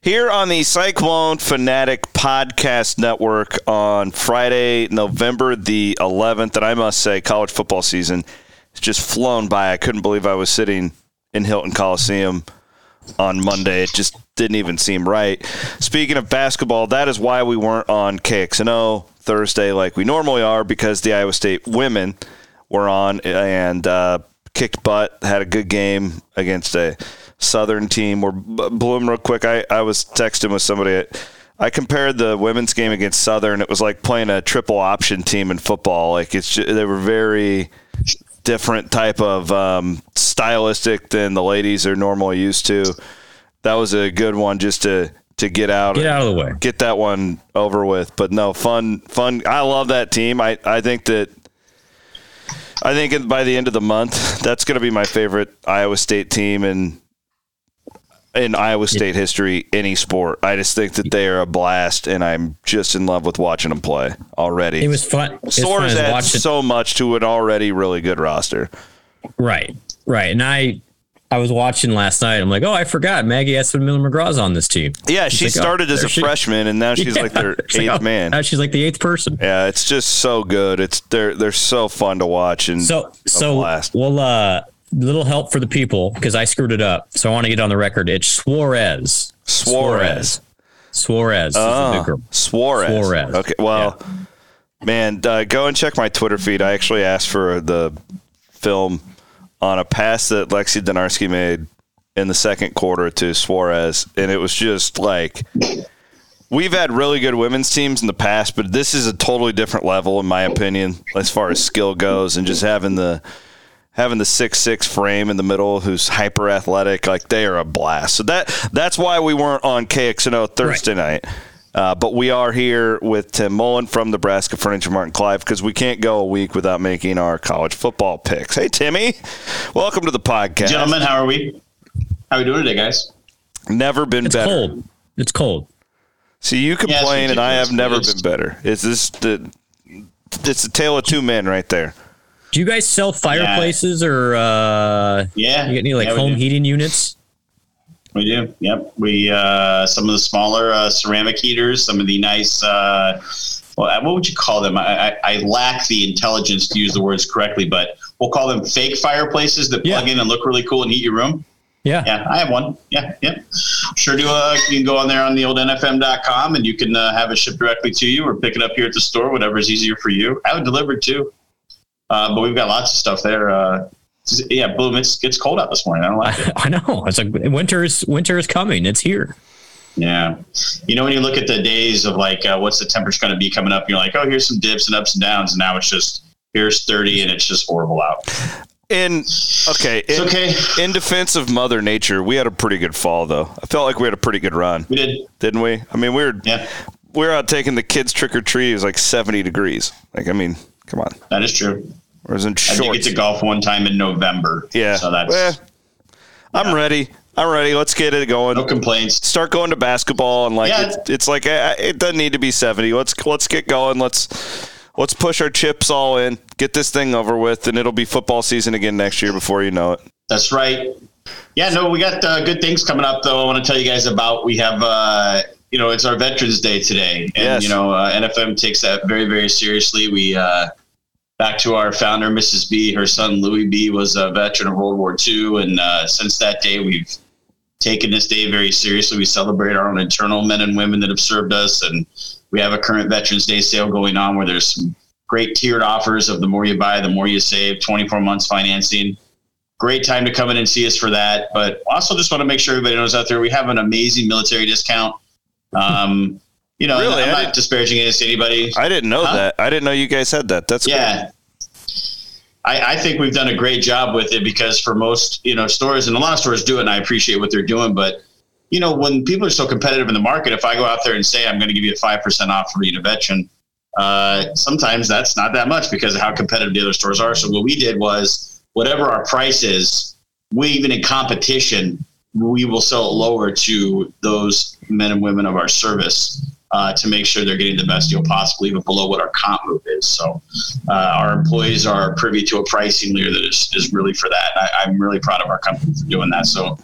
Here on the Cyclone Fanatic Podcast Network on Friday, November the 11th, and I must say, college football season has just flown by. I couldn't believe I was sitting in Hilton Coliseum on Monday. It just didn't even seem right. Speaking of basketball, that is why we weren't on KXNO Thursday like we normally are because the Iowa State women were on and uh, kicked butt, had a good game against a Southern team. We're Blum real quick. I, I was texting with somebody. I compared the women's game against Southern. It was like playing a triple option team in football. Like it's just, they were very different type of um, stylistic than the ladies are normally used to. That was a good one just to to get out get out of the way get that one over with but no fun fun i love that team i i think that i think by the end of the month that's going to be my favorite iowa state team and in Iowa State history, any sport. I just think that they are a blast, and I'm just in love with watching them play already. It was fun. Soares adds so much to an already really good roster. Right, right. And I, I was watching last night. I'm like, oh, I forgot Maggie Espenmiller-McGraw's on this team. Yeah, she like, started oh, as a she, freshman, and now she's yeah, like their eighth like, oh, man. Now she's like the eighth person. Yeah, it's just so good. It's they're they're so fun to watch and so so. Blast. Well, uh, little help for the people because I screwed it up. So I want to get on the record. It's Suarez. Suarez. Suarez. Oh, Suarez. Suarez. Okay. Well, yeah. man, uh, go and check my Twitter feed. I actually asked for the film on a pass that Lexi Donarski made in the second quarter to Suarez, and it was just like we've had really good women's teams in the past, but this is a totally different level, in my opinion, as far as skill goes, and just having the having the six six frame in the middle who's hyper athletic, like they are a blast. So that that's why we weren't on KXNO Thursday right. night. Uh, but we are here with Tim Mullen from Nebraska Furniture Mart Clive because we can't go a week without making our college football picks. Hey, Timmy, welcome to the podcast, gentlemen. How are we? How are we doing today, guys? Never been it's better. Cold. It's cold. See, you complain, yeah, and I have never been better. Is this the? It's a tale of two men right there. Do you guys sell fireplaces yeah. or uh, yeah? You get any like yeah, home heating units? We do. Yep. We uh, some of the smaller uh, ceramic heaters, some of the nice. Uh, well, what would you call them? I, I, I, lack the intelligence to use the words correctly, but we'll call them fake fireplaces that plug yeah. in and look really cool and heat your room. Yeah. Yeah, I have one. Yeah, yeah. Sure do. Uh, you can go on there on the old NFM.com and you can uh, have it shipped directly to you or pick it up here at the store, whatever is easier for you. I would deliver it too. Uh, but we've got lots of stuff there. Uh, yeah, boom! It's it's cold out this morning. I don't like it. I know. It's like winter is winter is coming. It's here. Yeah, you know when you look at the days of like uh, what's the temperature going to be coming up, you're like, oh, here's some dips and ups and downs, and now it's just here's 30 and it's just horrible out. In okay, in, okay. In defense of Mother Nature, we had a pretty good fall though. I felt like we had a pretty good run. We did, didn't we? I mean, we were yeah. we were out taking the kids trick or treat. It was like 70 degrees. Like, I mean, Come on. That is true. Or is it short? I did get to golf one time in November. Yeah. So that's. I'm ready. I'm ready. Let's get it going. No complaints. Start going to basketball and like Yeah. it's, it's like uh, it doesn't need to be 70. Let's let's get going. Let's let's push our chips all in. Get this thing over with, and it'll be football season again next year before you know it. That's right. Yeah, no, we got uh, good things coming up, though. I want to tell you guys about. We have, uh, you know, it's our Veterans Day today, and Yes. you know, uh, NFM takes that very, very seriously. We uh, back to our founder, Mrs. B. Her son Louis B. was a veteran of World War II, and uh, since that day, we've taken this day very seriously. We celebrate our own internal men and women that have served us, and we have a current Veterans Day sale going on where there's some great tiered offers of the more you buy, the more you save. 24 months financing great time to come in and see us for that. But also just want to make sure everybody knows out there we have an amazing military discount. Um, you know, Really? I'm I not didn't- disparaging against anybody. I didn't know Huh? that. I didn't know you guys had that. That's yeah. I, I think we've done a great job with it because for most, you know, stores and a lot of stores do it and I appreciate what they're doing. But, you know, when people are so competitive in the market, if I go out there and say I'm going to give you a 5% off for being a veteran, uh, sometimes that's not that much because of how competitive the other stores are. So what we did was whatever our price is, we even in competition, we will sell it lower to those men and women of our service uh, to make sure they're getting the best deal possible, even below what our comp move is. So uh, our employees are privy to a pricing leader that is, is really for that. I, I'm really proud of our company for doing that. So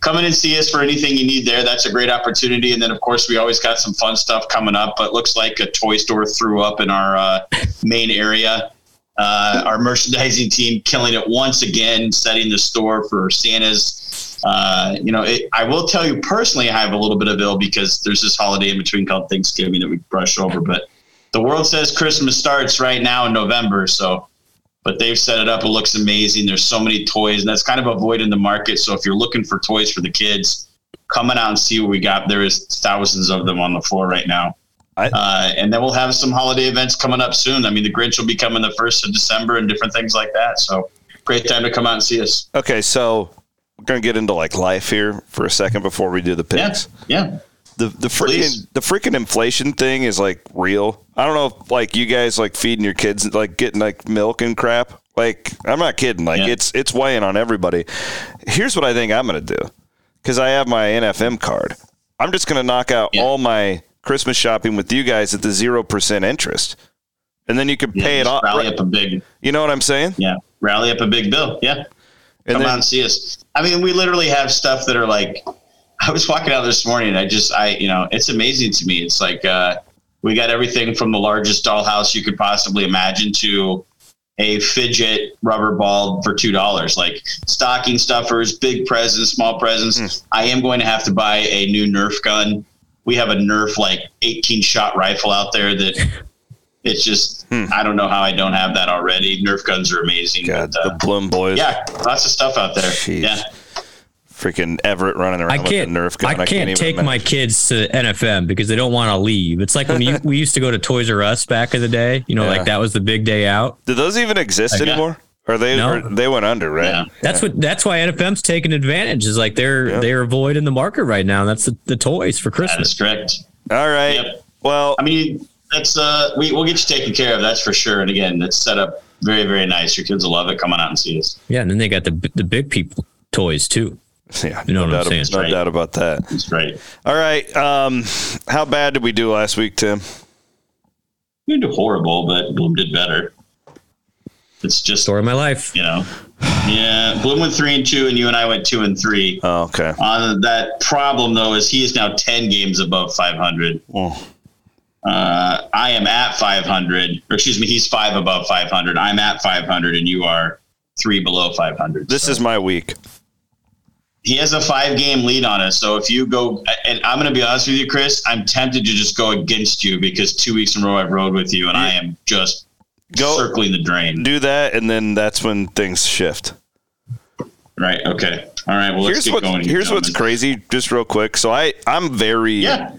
come in and see us for anything you need there. That's a great opportunity. And then, of course, we always got some fun stuff coming up. But looks like a toy store threw up in our uh, main area. Uh, our merchandising team killing it once again, setting the store for Santa's. Uh, you know, it, I will tell you personally, I have a little bit of ill because there's this holiday in between called Thanksgiving that we brush over. But the world says Christmas starts right now in November. So, but they've set it up. It looks amazing. There's so many toys, and that's kind of a void in the market. So if you're looking for toys for the kids, coming out and see what we got. There is thousands of them on the floor right now. Uh, and then we'll have some holiday events coming up soon. I mean, the Grinch will be coming the first of December and different things like that. So great time to come out and see us. Okay, so we're gonna get into like life here for a second before we do the Yeah, picks. yeah. The the freaking the freaking inflation thing is like real. I don't know if like you guys like feeding your kids like getting like milk and crap. Like I'm not kidding. Like Yeah. it's it's weighing on everybody. Here's what I think I'm gonna do because I have my NFM card. I'm just gonna knock out Yeah. all my Christmas shopping with you guys at the zero percent interest, and then you can Yeah, pay it off. Rally up a big, You know what I'm saying? yeah, rally up a big bill. Yeah. And come then- out and see us. I mean, we literally have stuff that are like, I was walking out this morning and I just, I, you know, it's amazing to me. It's like, uh, we got everything from the largest dollhouse you could possibly imagine to a fidget rubber ball for two dollars, like stocking stuffers, big presents, small presents. I am going to have to buy a new Nerf gun. We have a Nerf like 18 shot rifle out there that it's just I don't know how I don't have that already. Nerf guns are amazing. God, but, uh, the Blum boys. yeah, lots of stuff out there. Jeez. Yeah. freaking Everett running around I can't. with a Nerf gun. I can't, even take my kids to NFM because they don't want to leave. It's like when you, we used to go to Toys R Us back in the day. You know, Yeah. like that was the big day out. Do those even exist Okay. anymore? Or they No. or they went under, right? Yeah. That's what. That's why NFM's taking advantage. Is like they're Yeah. they're avoiding the market right now. That's the, the toys for That is Christmas. correct. All right. Yep. Well, I mean, that's uh, we we'll get you taken care of. That's for sure. And again, it's set up very very nice. Your kids will love it. Come on out and see us. Yeah, and then they got the the big people toys too. yeah, you know no, what I'm doubt, saying. no Right. doubt about that. It's great. All right. Um, how bad did we do last week, Tim? We didn't horrible, but Blum did better. It's just Story of my life. you know, yeah. Blum went three and two, and you and I went two and three. Oh, okay. On that problem though, is he is now ten games above five hundred. Oh, Uh, I am at 500, or excuse me, he's five above 500. I'm at 500, and you are three below 500. this So is my week. he has a five game lead on us. So if you go, and I'm going to be honest with you, Chris, I'm tempted to just go against you because two weeks in a row I've rode with you, and I am just Go- circling the drain. Do that, and then that's when things shift. Right? Okay. All right. Well, let's Here's get what. going. Here's what's crazy. Just real quick. So I I'm very Yeah.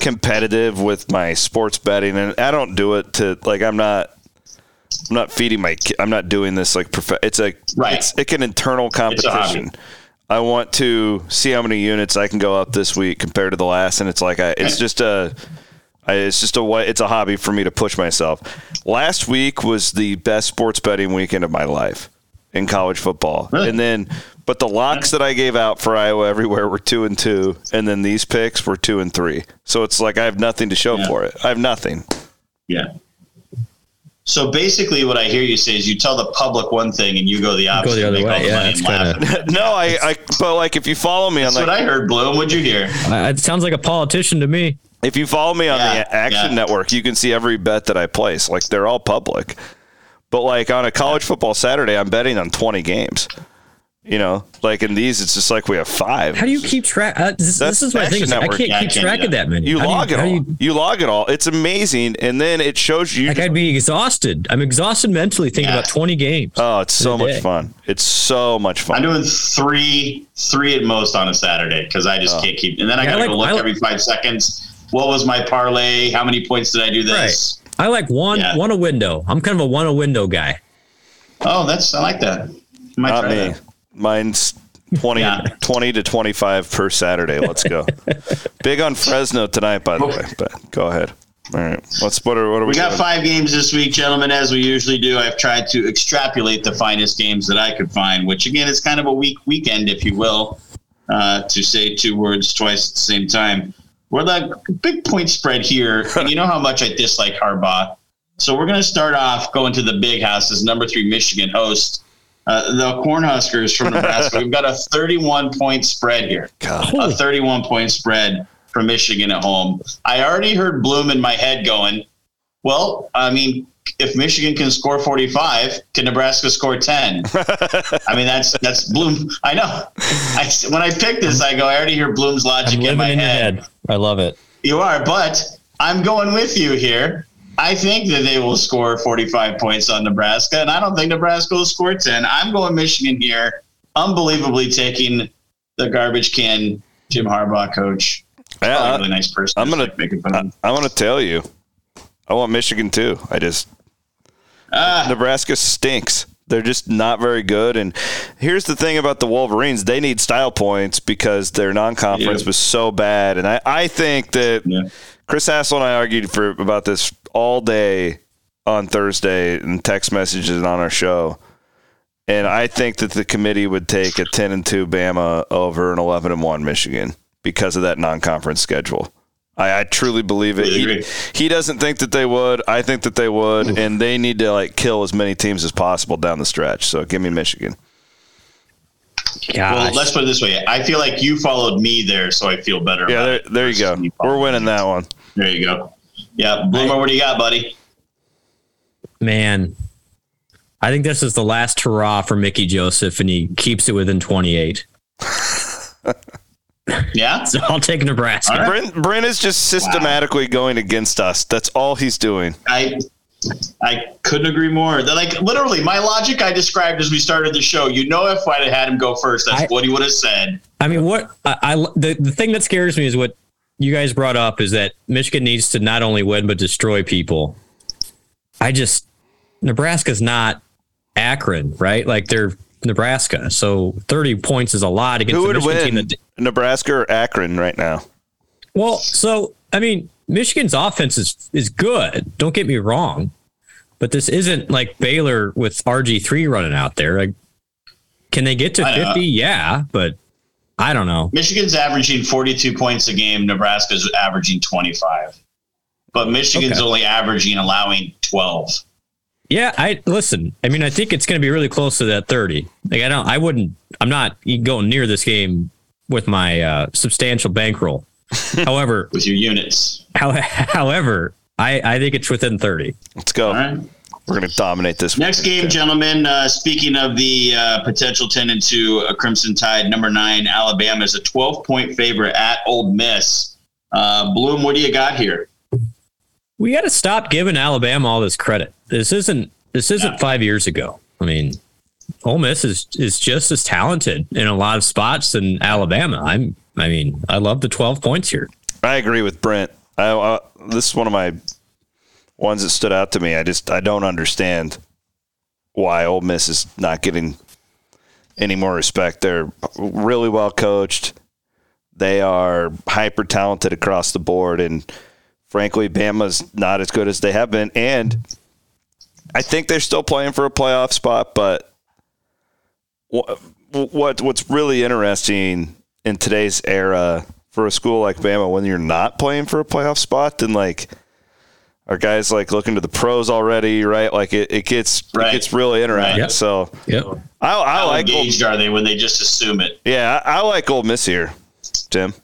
competitive with my sports betting, and I don't do it to like I'm not. I'm not feeding my. I'm not doing this like. Prof- it's a. Right. It's like an internal It's a hobby. competition. I want to see how many units I can go up this week compared to the last, and it's like I. It's just a. I, it's just a. It's a hobby for me to push myself. Last week was the best sports betting weekend of my life in college football, Really? and then. But the locks that I gave out for Iowa everywhere were two and two, and then these picks were two and three. So it's like I have nothing to show Yeah. for it. I have nothing. Yeah. So basically, what I hear you say is you tell the public one thing and you go the opposite. the other way. the Yeah, that's kinda- it. no, I, I, but like if you follow me on That's like, what I heard, Blum. What'd you hear? Uh, It sounds like a politician to me. if you follow me on Yeah, the Action yeah. Network, you can see every bet that I place. Like they're all public. But like on a college football Saturday, I'm betting on 20 games. You know, like in these, it's just like we have five. How do you keep track? Uh, this, this is my thing. Action is I can't I keep can't track do of that. that many. You How do log it all. You, you- log it all. It's amazing, and then it shows you. like I'd be exhausted. I'm exhausted mentally thinking Yeah. about 20 games. oh, it's so much day. fun. It's so much fun. I'm doing three, three at most on a Saturday because I just can't keep. And then I Yeah, got to like- go look like- every five seconds. What was my parlay? How many points did I do this? I like one Yeah. one a window. I'm kind of a one a window guy. Oh, that's I like that. Might Not try me. that. Mine's 20, Yeah. 20 to 25 per Saturday. Let's go. Big on Fresno tonight, by the way. But go ahead. All right. Let's what are what are we, We got doing? five games this week, gentlemen. As we usually do, I've tried to extrapolate the finest games that I could find, which again is kind of a week weekend, if you will, uh, to say two words twice at the same time. We're like big point spread here. and you know how much I dislike Harbaugh. So we're going to start off going to the big house as number three Michigan host, uh, the Cornhuskers from Nebraska. We've got a 31 point spread here God. a 31 point spread for Michigan at home. I already heard Blum in my head going, well, I mean, if Michigan can score 45, can Nebraska score 10? I mean, that's that's Blum. I know. I, when I pick this, I go, I already hear Blum's logic in my in head. head. I love it. You are, but I'm going with you here. I think that they will score 45 points on Nebraska, and I don't think Nebraska will score 10. I'm going Michigan here, unbelievably taking the garbage can Jim Harbaugh coach. Yeah, Probably a I- really nice person. I'm gonna like. I, am going to tell you. I want Michigan too. I just Ah, Nebraska stinks. They're just not very good. And here's the thing about the Wolverines: they need style points because their non-conference Yeah. was so bad. And I, I think that Yeah. Chris Hassel and I argued for about this all day on Thursday in text messages and on our show. And I think that the committee would take a ten and two Bama over an eleven and one Michigan because of that non-conference schedule. I, I truly believe it. Really He, he doesn't think that they would. I think that they would, and they need to like kill as many teams as possible down the stretch. So give me Michigan. Gosh. well, let's put it this way. I feel like you followed me there, so I feel better. Yeah, about there, there you go. versus followed We're winning me. that one. There you go. Yeah, Bloomer, what do you got, buddy? Man, I think this is the last hurrah for Mickey Joseph, and he keeps it within 28. Yeah, So I'll take Nebraska. All right. Brent, Brent is just systematically going against us. That's all he's doing. I I couldn't agree more. They're like literally, my logic I described as we started the show. You know, if I'd have had him go first, that's I- what he would have said. I mean, what I, I the, the thing that scares me is what you guys brought up is that Michigan needs to not only win but destroy people. I just Nebraska's not Akron, right? Like they're Nebraska, so thirty points is a lot against Who the would Michigan team. win, That, Nebraska or Akron right now? well, so I mean, Michigan's offense is is good. Don't get me wrong, but this isn't like Baylor with RG three running out there. Like, can they get to fifty? Yeah, but I don't know. Michigan's averaging 42 points a game. Nebraska's averaging 25, but Michigan's Okay. only averaging allowing 12. Yeah, I listen. I mean, I think it's going to be really close to that thirty. Like, I don't. I wouldn't. I'm not going near this game with my uh, substantial bankroll. however, with your units. how, however, I I think it's within thirty. Let's go. All right. We're going to dominate this. Next game, gentlemen. Uh, speaking of the uh, potential 10 and 2 uh, Crimson Tide, number nine, Alabama is a 12 point favorite at Ole Miss. Uh, Blum, what do you got here? We got to stop giving Alabama all this credit. This isn't. This isn't Yeah. five years ago. I mean, Ole Miss is is just as talented in a lot of spots than Alabama. I'm. I mean, I love the twelve points here. I agree with Brent. I, I, this is one of my ones that stood out to me. I just I don't understand why Ole Miss is not getting any more respect. They're really well coached. They are hyper talented across the board, and frankly, Bama's not as good as they have been. And I think they're still playing for a playoff spot, but wh- what what's really interesting in today's era for a school like Bama when you're not playing for a playoff spot, then like are guys like looking to the pros already, right? Like it, it gets right. it gets really interesting. Right. Yep. So yep. I, I How like engaged Old, are they when they just assume it? Yeah, I, I like Ole Miss here, Tim.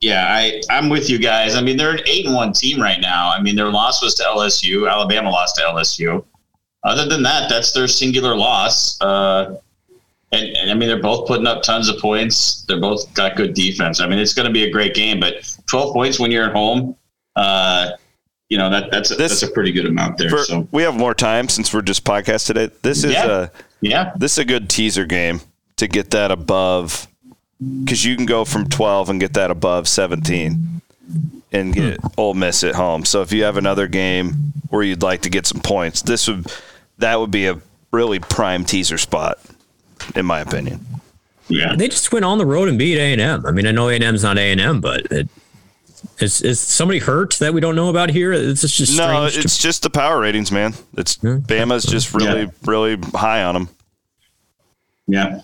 Yeah, I, I'm with you guys. I mean, they're an eight and one team right now. I mean, their loss was to LSU. Alabama lost to LSU. Other than that, that's their singular loss. Uh, and, and, I mean, they're both putting up tons of points. They're both got good defense. I mean, it's going to be a great game. But 12 points when you're at home, uh, you know that that's a, this, that's a pretty good amount there. For, so we have more time since we're just podcast today. This is yeah. a yeah. This is a good teaser game to get that above because you can go from 12 and get that above 17 and get hmm. Ole Miss at home. So if you have another game where you'd like to get some points, this would that would be a really prime teaser spot, in my opinion. Yeah, they just went on the road and beat A and M. I mean, I know A and M's not A and M, but it, is is somebody hurt that we don't know about here? It's just no. It's to... just the power ratings, man. It's yeah. Bama's just really yeah. really high on them. Yeah.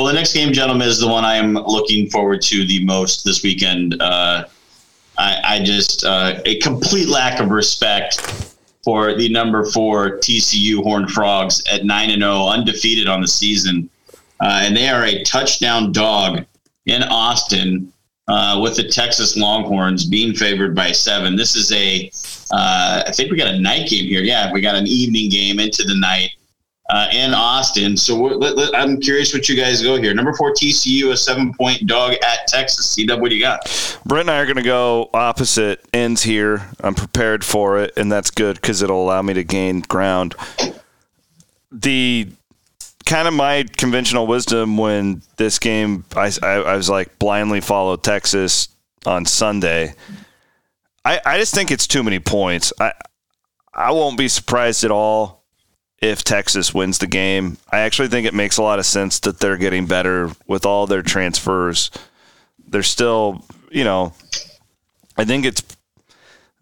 Well, the next game, gentlemen, is the one I am looking forward to the most this weekend. Uh, I, I, just uh, a complete lack of respect for the number four TCU Horned Frogs at nine and zero, oh, undefeated on the season, uh, and they are a touchdown dog in Austin uh, with the Texas Longhorns being favored by seven. This is a, uh, I think we got a night game here. Yeah, we got an evening game into the night uh, in Austin. So let, let, I'm curious what you guys go here. Number four TCU, a seven point dog at Texas. C Dub, what you got? Brent and I are going to go opposite ends here. I'm prepared for it, and that's good because it'll allow me to gain ground. The kind of my conventional wisdom when this game, I, I, I was like blindly follow Texas on Sunday. I, I just think it's too many points. I I won't be surprised at all if Texas wins the game. I actually think it makes a lot of sense that they're getting better with all their transfers. They're still, you know, I think it's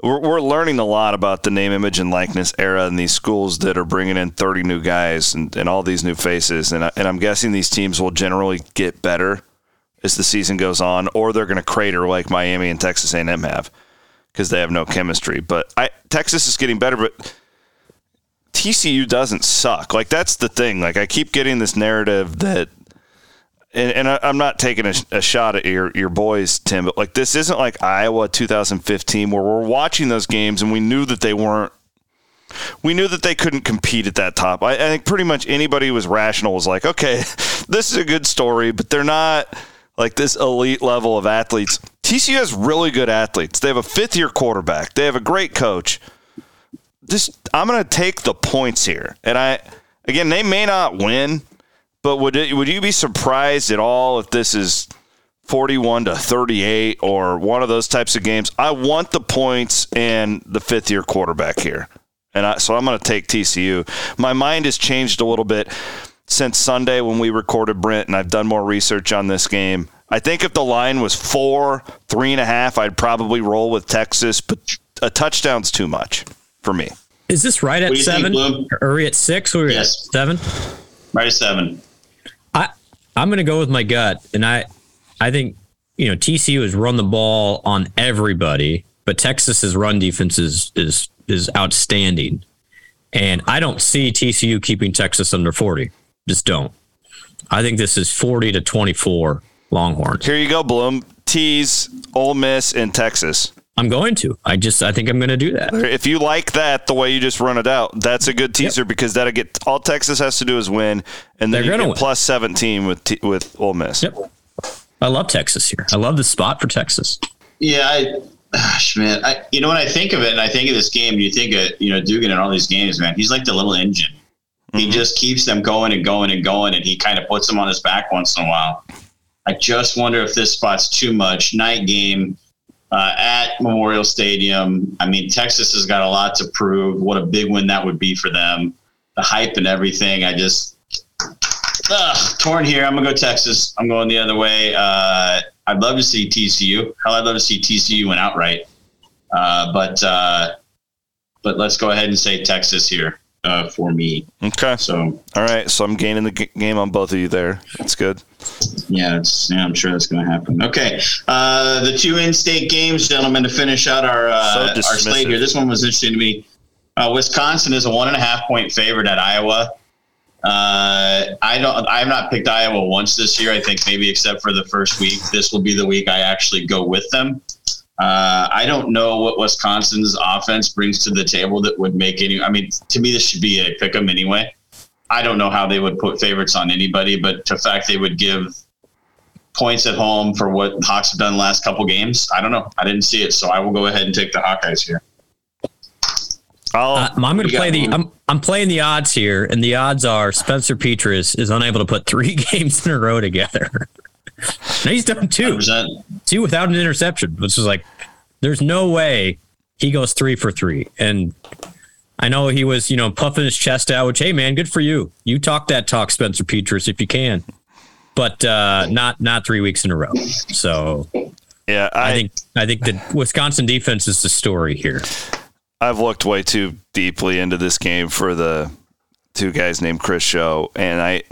we're, we're learning a lot about the name, image, and likeness era in these schools that are bringing in 30 new guys and, and all these new faces. And, I, and I'm guessing these teams will generally get better as the season goes on, or they're going to crater like Miami and Texas A&M have because they have no chemistry. But I, Texas is getting better, but TCU doesn't suck. Like that's the thing. Like I keep getting this narrative that, and, and I, am not taking a, a, shot at your your boys, Tim, but like this isn't like Iowa 2015 where we're watching those games and we knew that they weren't. We knew that they couldn't compete at that top. I, I think pretty much anybody who was rational was like, okay, this is a good story, but they're not like this elite level of athletes. TCU has really good athletes. They have a fifth year quarterback. They have a great coach just I'm going to take the points here. And I again, they may not win, but would it, would you be surprised at all if this is 41 to 38 or one of those types of games? I want the points and the fifth year quarterback here. And I, so I'm going to take TCU. My mind has changed a little bit since Sunday when we recorded Brent, and I've done more research on this game. I think if the line was four, three and a half, I'd probably roll with Texas, but a touchdown's too much for me. Is this right at seven? Think, or are we at six? Or yes. at seven? Right at seven. I I'm going to go with my gut, and I I think you know TCU has run the ball on everybody, but Texas's run defense is is is outstanding, and I don't see TCU keeping Texas under forty. Just don't. I think this is forty to twenty four Longhorns. Here you go, Blum. Tease Ole Miss in Texas. I'm going to. I just I think I'm going to do that. If you like that, the way you just run it out, that's a good teaser yep. because that'll get all Texas has to do is win, and then They're you get win. plus 17 with T, with Ole Miss. Yep. I love Texas here. I love the spot for Texas. Yeah, I, gosh, man. I, you know when I think of it, and I think of this game, you think of you know Duggan and all these games, man. He's like the little engine. Mm-hmm. He just keeps them going and going and going, and he kind of puts them on his back once in a while. I just wonder if this spot's too much. Night game uh, at Memorial Stadium. I mean, Texas has got a lot to prove. What a big win that would be for them. The hype and everything. I just ugh, torn here. I'm gonna go Texas. I'm going the other way. Uh, I'd love to see TCU. Hell, I'd love to see TCU win outright. Uh, but uh, but let's go ahead and say Texas here. uh, for me. Okay. So All right. So I'm gaining the g- game on both of you there. That's good. Yeah, it's, yeah I'm sure that's going to happen. Okay, uh, the two in-state games, gentlemen, to finish out our uh, So our slate here. This one was interesting to me. Uh, Wisconsin is a one and a half point favorite at Iowa. Uh, I don't. I have not picked Iowa once this year. I think maybe except for the first week. This will be the week I actually go with them. Uh, I don't know what Wisconsin's offense brings to the table that would make any. I mean, to me, this should be a pick 'em anyway. I don't know how they would put favorites on anybody, but the fact they would give points at home for what Hawks have done the last couple games, I don't know. I didn't see it, so I will go ahead and take the Hawkeyes here. I'll. Uh, I'm going to play the. one. I'm I'm playing the odds here, and the odds are Spencer Petras is unable to put three games in a row together. now he's done two, 100%. two without an interception, which is like, there's no way he goes three for three. And I know he was, you know, puffing his chest out. Which, hey man, good for you. You talk that talk, Spencer Petras, if you can, but uh, not not three weeks in a row. So yeah. I I, think I think the Wisconsin defense is the story here. I've looked way too deeply into this game for the two guys named Chris Show, and I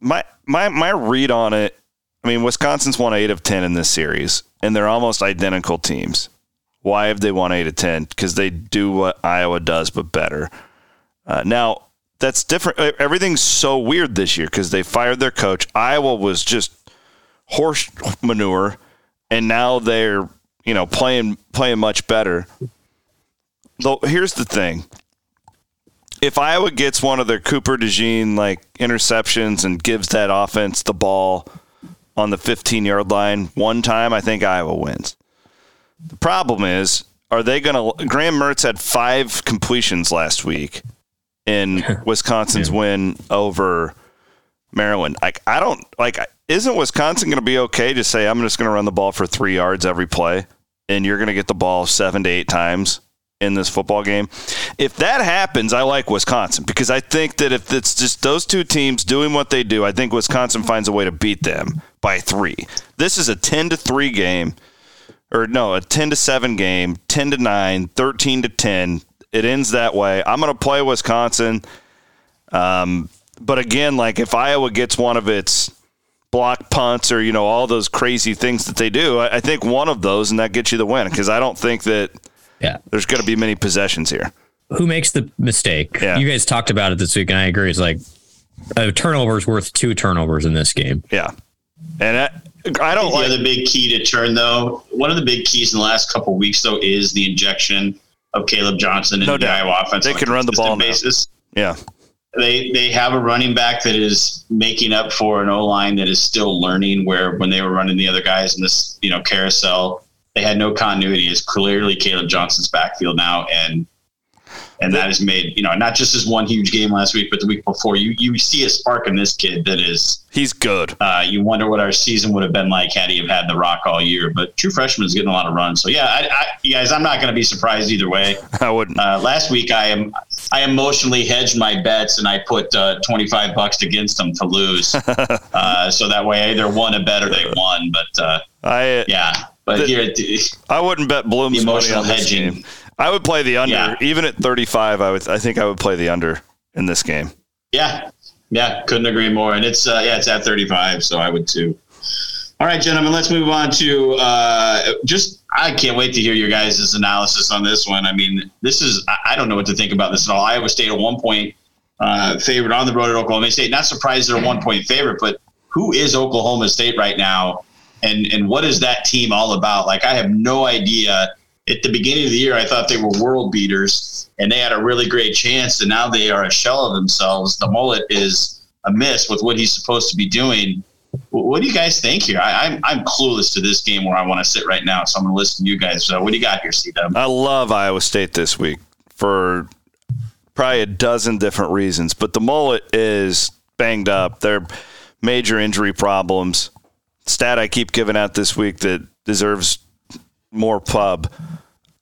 my my my read on it. I mean, Wisconsin's won eight of ten in this series, and they're almost identical teams. Why have they won eight of ten? Because they do what Iowa does, but better. Uh, now that's different. Everything's so weird this year because they fired their coach. Iowa was just horse manure, and now they're you know playing playing much better. Though here's the thing: if Iowa gets one of their Cooper DeJean like interceptions and gives that offense the ball on the 15 yard line one time, I think Iowa wins. The problem is, are they going to? Graham Mertz had five completions last week in Wisconsin's win over Maryland. Like I don't like. Isn't Wisconsin going to be okay to say I'm just going to run the ball for three yards every play, and you're going to get the ball seven to eight times in this football game? If that happens, I like Wisconsin because I think that if it's just those two teams doing what they do, I think Wisconsin finds a way to beat them by three. This is a ten to three game, or no, a ten to seven game, ten to nine, 13 to ten. It ends that way. I'm going to play Wisconsin. Um, but again, like if Iowa gets one of its block punts or you know all those crazy things that they do, I, I think one of those and that gets you the win because I don't think that Yeah. there's going to be many possessions here. who makes the mistake? Yeah. You guys talked about it this week, and I agree. It's like a turnover is worth two turnovers in this game. Yeah, and I, I don't the like. other big key to turn, though, one of the big keys in the last couple of weeks, though, is the injection of Kaleb Johnson into No the doubt. Iowa offense. They can run the ball consistent now. Yeah, They they have a running back that is making up for an O line that is still learning. Where when they were running the other guys in this you know carousel, they had no continuity. It's clearly Kaleb Johnson's backfield now, and and that has made you know not just his one huge game last week, but the week before. You you see a spark in this kid that is he's good. uh, you wonder what our season would have been like had he have had the rock all year. But true freshman is getting a lot of runs. So yeah, I, I, you guys, I'm not going to be surprised either way. I wouldn't. Uh, last week, I am I emotionally hedged my bets and I put uh, 25 bucks against them to lose. uh, so that way, I either won a bet or they won. But uh, I yeah, but The- here, I wouldn't bet Blum's The money emotional on this hedging. game. I would play the under, Yeah. even at 35. I would. I think I would play the under in this game. yeah, yeah, couldn't agree more. And it's uh, yeah, it's at 35, so I would too. All right, gentlemen, let's move on to uh, just. I can't wait to hear your guys' analysis on this one. I mean, this is. I- don't know what to think about this at all. Iowa State at one point uh, favorite on the road at Oklahoma State. Not surprised they're a one point favorite, but who is Oklahoma State right now, and and what is that team all about? Like, I have no idea. At the beginning of the year, I thought they were world beaters, and they had a really great chance, and now they are a shell of themselves. The mullet is a miss with what he's supposed to be doing. What do you guys think here? I, I'm I'm clueless to this game where I want to sit right now, so I'm going to listen to you guys. So, what do you got here, C Dub? I love Iowa State this week for probably a dozen different reasons, but the mullet is banged up. They're major injury problems. Stat I keep giving out this week that deserves more pub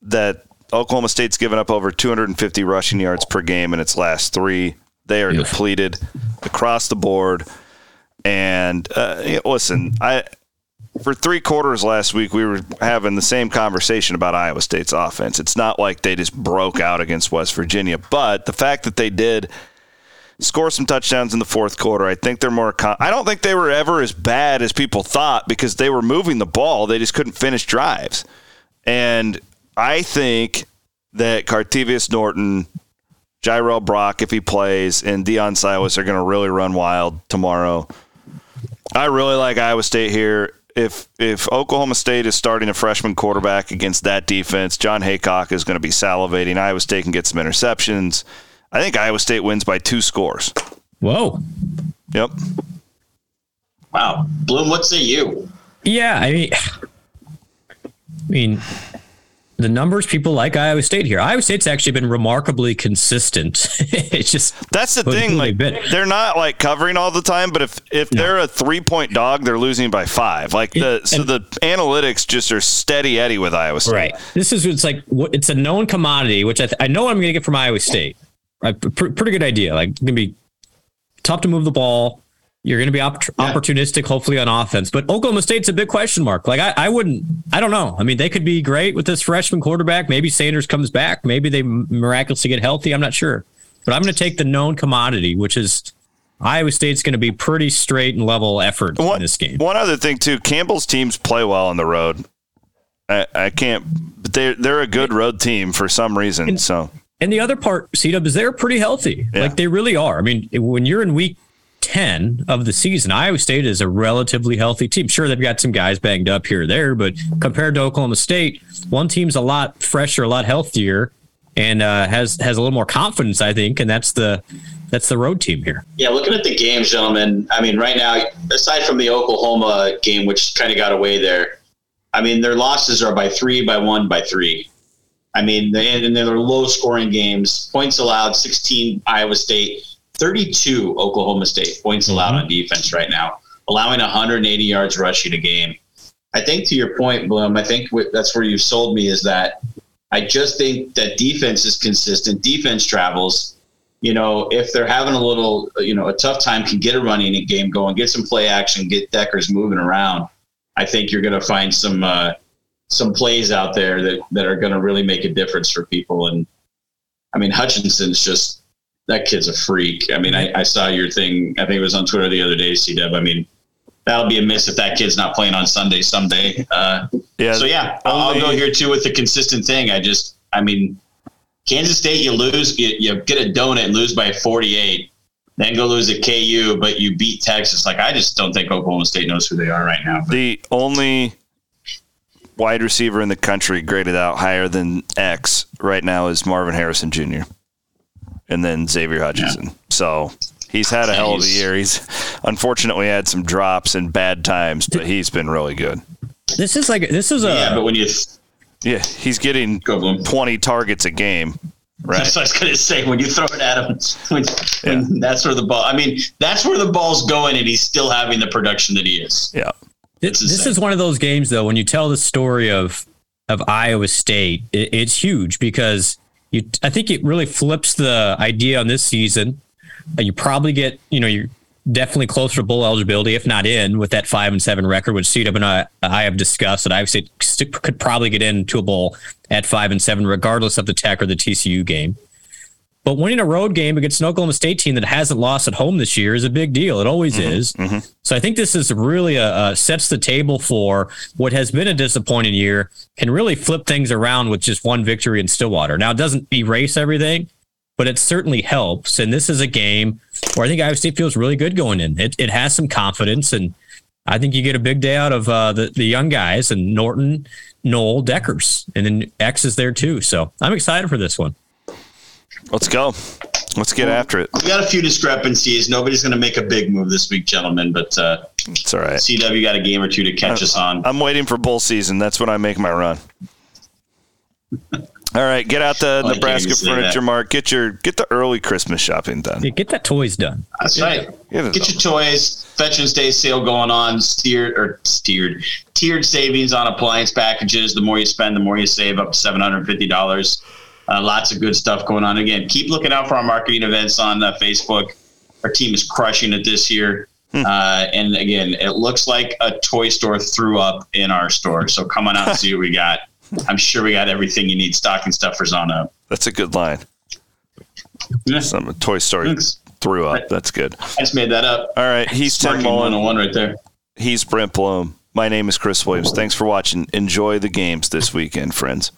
that Oklahoma State's given up over 250 rushing yards per game in its last three. They are depleted across the board. And uh, listen, I for three quarters last week, we were having the same conversation about Iowa State's offense. It's not like they just broke out against West Virginia, but the fact that they did score some touchdowns in the fourth quarter, I think they're more. Con- I don't think they were ever as bad as people thought because they were moving the ball. They just couldn't finish drives. And I think that Cartevious Norton, Jirel Brock, if he plays, and Deon Silas are going to really run wild tomorrow. I really like Iowa State here. If if Oklahoma State is starting a freshman quarterback against that defense, Jon Heacock is going to be salivating. Iowa State can get some interceptions. I think Iowa State wins by two scores. Whoa. Yep. Wow. Blum, what say you? Yeah, I mean, I mean, the numbers people like Iowa State here. Iowa State's actually been remarkably consistent. it's just that's the thing. Like they're not like covering all the time, but if if no. they're a three point dog, they're losing by five. Like the so the analytics just are steady Eddie with Iowa State. Right. This is it's like it's a known commodity, which I, th- I know I'm going to get from Iowa State. Right, pretty good idea. Like it's to be tough to move the ball. You're going to be op- yeah. opportunistic, hopefully on offense. But Oklahoma State's a big question mark. Like I, I wouldn't, I don't know. I mean, they could be great with this freshman quarterback. Maybe Sanders comes back. Maybe they miraculously get healthy. I'm not sure. But I'm going to take the known commodity, which is Iowa State's going to be pretty straight and level effort one, in this game. One other thing too, Campbell's teams play well on the road. I, I can't. But they're they're a good road team for some reason. And, so. And the other part, C Dub, is they're pretty healthy. Yeah. Like they really are. I mean, when you're in week 10 of the season, Iowa State is a relatively healthy team. Sure, they've got some guys banged up here or there, but compared to Oklahoma State, one team's a lot fresher, a lot healthier, and uh, has has a little more confidence, I think, and that's the that's the road team here. Yeah, looking at the games, gentlemen. I mean, right now, aside from the Oklahoma game, which kind of got away there, I mean, their losses are by three, by one, by three. I mean, and they're low scoring games. Points allowed, 16 Iowa State, 32 Oklahoma State points allowed on defense right now, allowing 180 yards rushing a game. I think to your point, Blum, I think that's where you've sold me is that I just think that defense is consistent. Defense travels. You know, if they're having a little, you know, a tough time, can get a running game going, get some play action, get Dekkers moving around. I think you're going to find some uh, some plays out there that that are going to really make a difference for people. And I mean, Hutchinson's just that kid's a freak. I mean, I, I saw your thing. I think it was on Twitter the other day, C Dub. I mean, that'll be a miss if that kid's not playing on Sunday someday. Uh, yeah. So yeah, I'll, I'll, go here too with the consistent thing. I just, I mean, Kansas State, you lose, you, you get a donut and lose by 48, then go lose at KU, but you beat Texas. Like I just don't think Oklahoma State knows who they are right now. But. The only wide receiver in the country graded out higher than X right now is Marvin Harrison Jr and then Xavier Hutchinson. Yeah. So he's had a hell of a year. He's unfortunately had some drops and bad times, but he's been really good. This is like this is a yeah, but when you yeah, he's getting twenty targets a game. Right. That's what I was going to say. When you throw it at him, when, yeah. when that's where the ball. I mean, that's where the ball's going, and he's still having the production that he is. Yeah. This, this is one of those games, though. When you tell the story of of Iowa State, it, it's huge because you, I think it really flips the idea on this season. Uh, you probably get, you know, you're definitely closer to bowl eligibility, if not in, with that five and seven record, which CW and I, I have discussed that I could probably get into a bowl at five and seven, regardless of the Tech or the TCU game. But winning a road game against an Oklahoma State team that hasn't lost at home this year is a big deal. It always mm-hmm, is. Mm-hmm. So I think this is really a, sets the table for what has been a disappointing year. Can really flip things around with just one victory in Stillwater. Now it doesn't erase everything, but it certainly helps. And this is a game where I think Iowa State feels really good going in. It, it has some confidence, and I think you get a big day out of uh, the the young guys and Norton, Noel, Dekkers, and then X is there too. So I'm excited for this one. Let's go. Let's get after it. We got a few discrepancies. Nobody's going to make a big move this week, gentlemen, but uh, it's all right. CW got a game or two to catch I'm, us on. I'm waiting for bull season. That's when I make my run. All right, get out the well, Nebraska furniture mart. Get your get the early Christmas shopping done. Yeah, get that toys done. That's right. Get, get your toys. Veterans Day sale going on. Steered or steered tiered savings on appliance packages. The more you spend, the more you save. Up to seven hundred fifty dollars. Uh, lots of good stuff going on. Again, keep looking out for our marketing events on uh, Facebook. Our team is crushing it this year. Uh, and again, it looks like a toy store threw up in our store. So come on out and see what we got. I'm sure we got everything you need stocking stuffers on up. That's a good line. Yeah. Some Toy Story Thanks. threw up. That's good. I just made that up. All right. He's Tim Mullen. 101 right there. He's Brent Blum. My name is Chris Williams. Thanks for watching. Enjoy the games this weekend, friends.